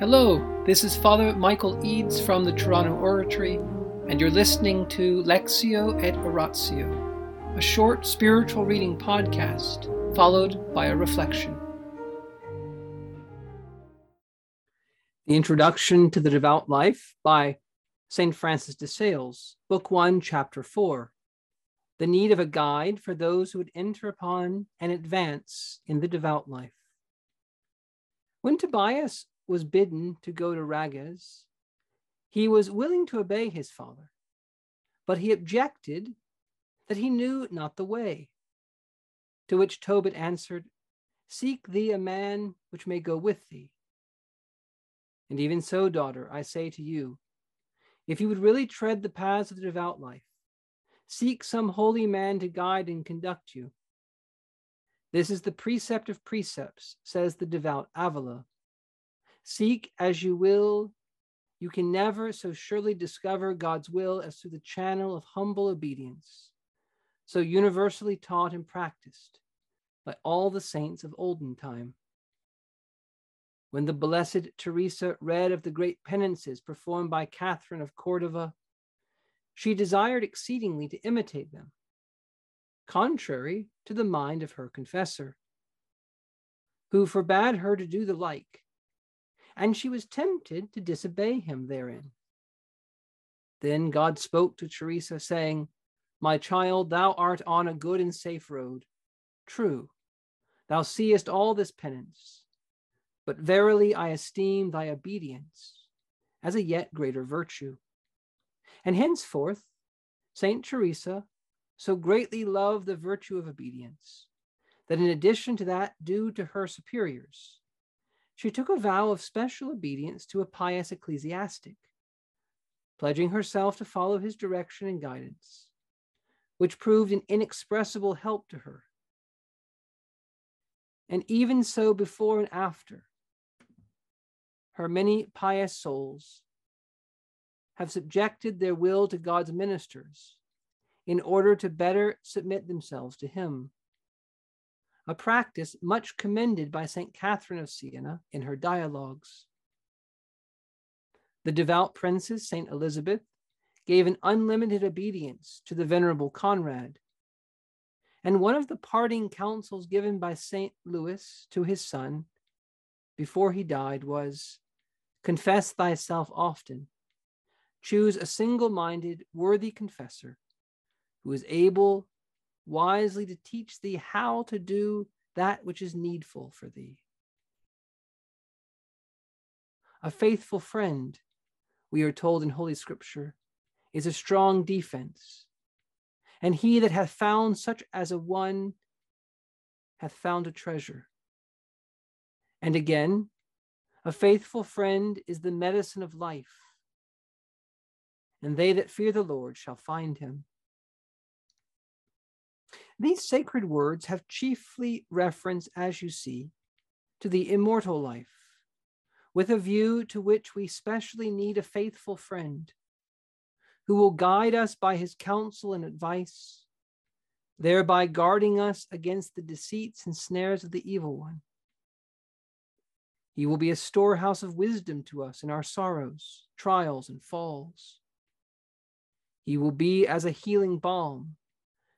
Hello, this is Father Michael Eads from the Toronto Oratory, and you're listening to Lectio et Oratio, a short spiritual reading podcast followed by a reflection. The Introduction to the Devout Life by St. Francis de Sales, Book 1, Chapter 4. The need of a guide for those who would enter upon and advance in the devout life. When Tobias was bidden to go to Rages, he was willing to obey his father, but he objected that he knew not the way. To which Tobit answered, Seek thee a man which may go with thee. And even so, daughter, I say to you, if you would really tread the paths of the devout life, seek some holy man to guide and conduct you. This is the precept of precepts, says the devout Avila, Seek as you will, you can never so surely discover God's will as through the channel of humble obedience, so universally taught and practiced by all the saints of olden time. When the Blessed Teresa read of the great penances performed by Catherine of Cordova, she desired exceedingly to imitate them, contrary to the mind of her confessor, who forbade her to do the like and she was tempted to disobey him therein. Then God spoke to Teresa, saying, My child, thou art on a good and safe road. True, thou seest all this penance, but verily I esteem thy obedience as a yet greater virtue. And henceforth, Saint Teresa so greatly loved the virtue of obedience that in addition to that due to her superiors, she took a vow of special obedience to a pious ecclesiastic, pledging herself to follow his direction and guidance, which proved an inexpressible help to her. And even so, before and after, her many pious souls have subjected their will to God's ministers in order to better submit themselves to Him a practice much commended by St. Catherine of Siena in her dialogues. The devout princess, St. Elizabeth, gave an unlimited obedience to the venerable Conrad. And one of the parting counsels given by St. Louis to his son before he died was Confess thyself often. Choose a single minded, worthy confessor who is able wisely to teach thee how to do that which is needful for thee. A faithful friend, we are told in Holy Scripture, is a strong defense. And he that hath found such as a one hath found a treasure. And again, a faithful friend is the medicine of life. And they that fear the Lord shall find him. These sacred words have chiefly reference, as you see, to the immortal life, with a view to which we specially need a faithful friend who will guide us by his counsel and advice, thereby guarding us against the deceits and snares of the evil one. He will be a storehouse of wisdom to us in our sorrows, trials, and falls. He will be as a healing balm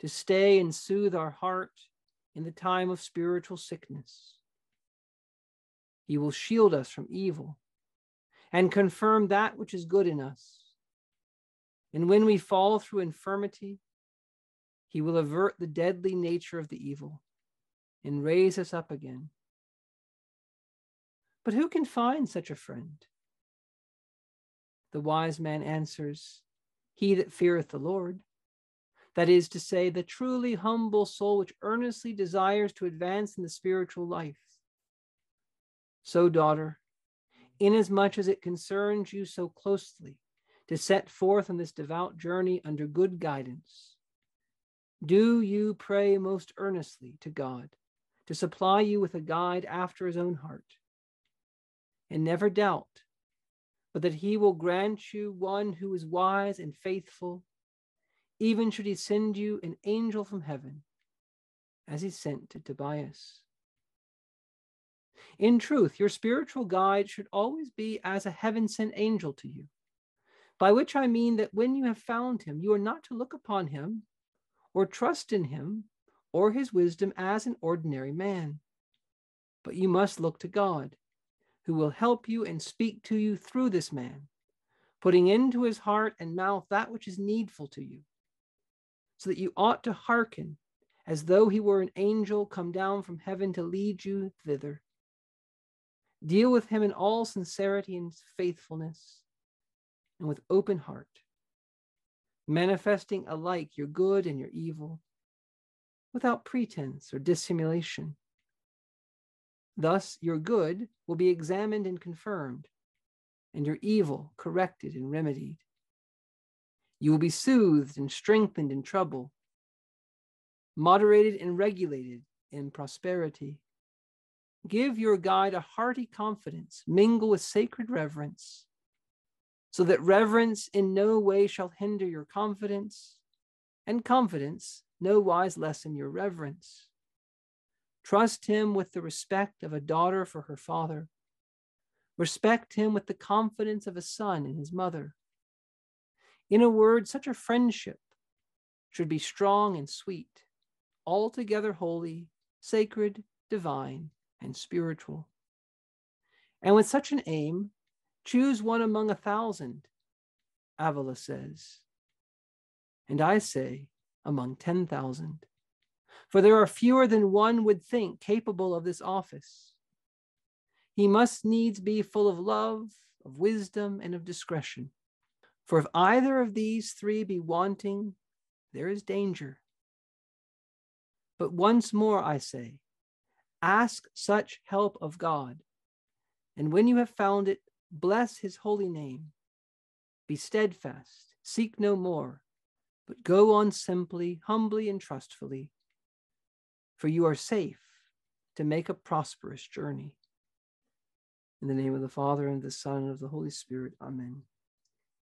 to stay and soothe our heart in the time of spiritual sickness. He will shield us from evil and confirm that which is good in us. And when we fall through infirmity, he will avert the deadly nature of the evil and raise us up again. But who can find such a friend? The wise man answers, He that feareth the Lord. That is to say, the truly humble soul which earnestly desires to advance in the spiritual life. So, daughter, inasmuch as it concerns you so closely to set forth on this devout journey under good guidance, do you pray most earnestly to God to supply you with a guide after his own heart. And never doubt but that he will grant you one who is wise and faithful even should he send you an angel from heaven, as he sent to Tobias. In truth, your spiritual guide should always be as a heaven sent angel to you, by which I mean that when you have found him, you are not to look upon him or trust in him or his wisdom as an ordinary man, but you must look to God, who will help you and speak to you through this man, putting into his heart and mouth that which is needful to you, so that you ought to hearken as though he were an angel come down from heaven to lead you thither. Deal with him in all sincerity and faithfulness and with open heart, manifesting alike your good and your evil, without pretense or dissimulation. Thus, your good will be examined and confirmed, and your evil corrected and remedied. You will be soothed and strengthened in trouble moderated and regulated in prosperity. Give your guide a hearty confidence, mingle with sacred reverence, so that reverence in no way shall hinder your confidence, and confidence no wise lessen your reverence. Trust him with the respect of a daughter for her father. Respect him with the confidence of a son in his mother. In a word, such a friendship should be strong and sweet altogether holy, sacred, divine, and spiritual. And with such an aim, choose one among a thousand, Avila says. And I say, among 10,000. For there are fewer than one would think capable of this office. He must needs be full of love, of wisdom, and of discretion. For if either of these three be wanting, there is danger. But once more I say, ask such help of God. And when you have found it, bless his holy name. Be steadfast, seek no more, but go on simply, humbly, and trustfully. For you are safe to make a prosperous journey. In the name of the Father, and the Son, and of the Holy Spirit, Amen.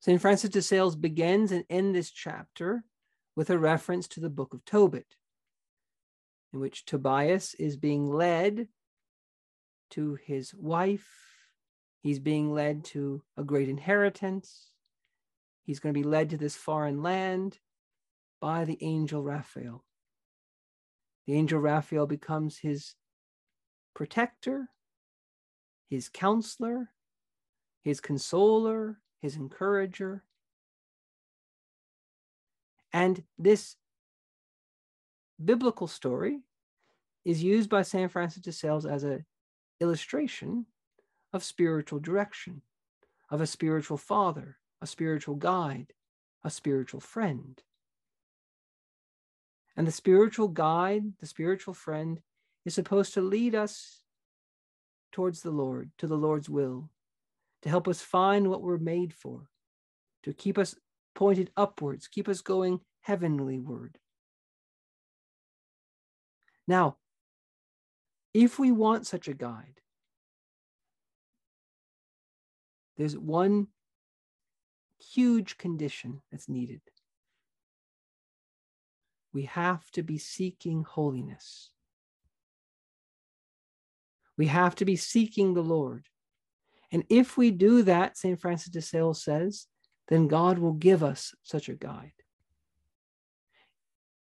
St. Francis de Sales begins and ends this chapter with a reference to the book of Tobit, in which Tobias is being led to his wife. He's being led to a great inheritance. He's going to be led to this foreign land by the angel Raphael. The angel Raphael becomes his protector, his counselor, his consoler, his encourager. And this biblical story is used by St. Francis de Sales as an illustration of spiritual direction, of a spiritual father, a spiritual guide, a spiritual friend. And the spiritual guide, the spiritual friend, is supposed to lead us towards the Lord, to the Lord's will, to help us find what we're made for, to keep us pointed upwards, keep us going heavenlyward. Now, if we want such a guide, there's one huge condition that's needed. We have to be seeking holiness. We have to be seeking the Lord. And if we do that, St. Francis de Sales says, then God will give us such a guide.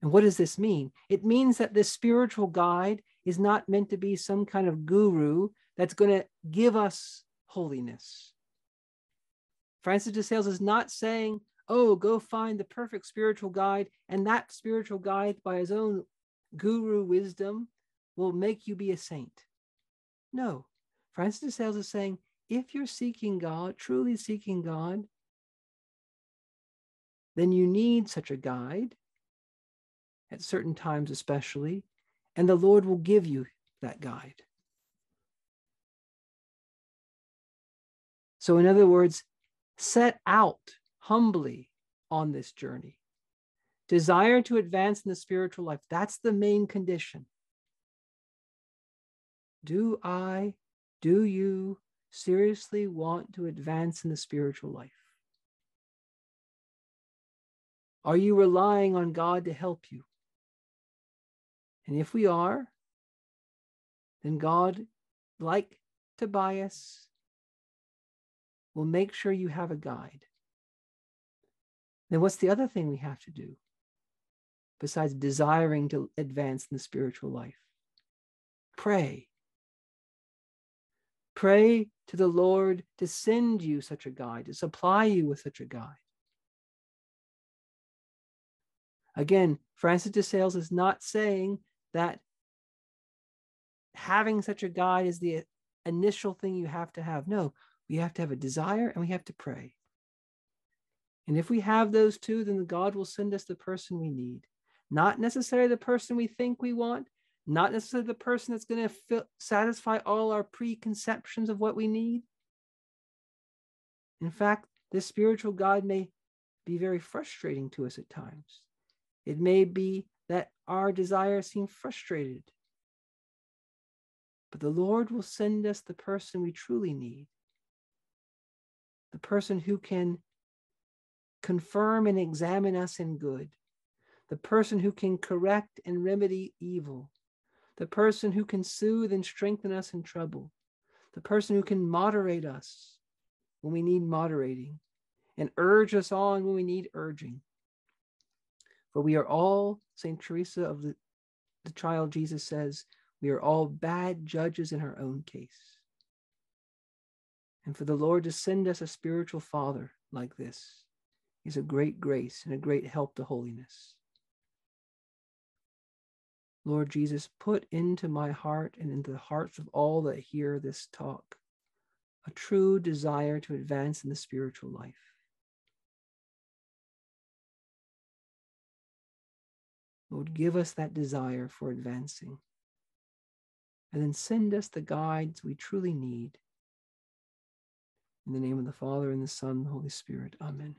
And what does this mean? It means that this spiritual guide is not meant to be some kind of guru that's going to give us holiness. Francis de Sales is not saying, oh, go find the perfect spiritual guide, and that spiritual guide, by his own guru wisdom, will make you be a saint. No, Francis de Sales is saying, if you're seeking God, truly seeking God, then you need such a guide at certain times, especially, and the Lord will give you that guide. So, in other words, set out humbly on this journey. Desire to advance in the spiritual life. That's the main condition. Do I, do you seriously want to advance in the spiritual life? Are you relying on God to help you? And if we are, then God, like Tobias, will make sure you have a guide. Then what's the other thing we have to do besides desiring to advance in the spiritual life? Pray. Pray to the Lord to send you such a guide, to supply you with such a guide. Again, Francis de Sales is not saying that having such a guide is the initial thing you have to have. No, we have to have a desire and we have to pray. And if we have those two, then God will send us the person we need. Not necessarily the person we think we want, not necessarily the person that's going to satisfy all our preconceptions of what we need. In fact, this spiritual God may be very frustrating to us at times. It may be that our desires seem frustrated. But the Lord will send us the person we truly need, the person who can confirm and examine us in good, the person who can correct and remedy evil, the person who can soothe and strengthen us in trouble, the person who can moderate us when we need moderating, and urge us on when we need urging. For we are all, St. Teresa of the, the Child Jesus says, we are all bad judges in our own case. And for the Lord to send us a spiritual father like this is a great grace and a great help to holiness. Lord Jesus, put into my heart and into the hearts of all that hear this talk a true desire to advance in the spiritual life. Lord, give us that desire for advancing. And then send us the guides we truly need. In the name of the Father, and the Son, and the Holy Spirit. Amen.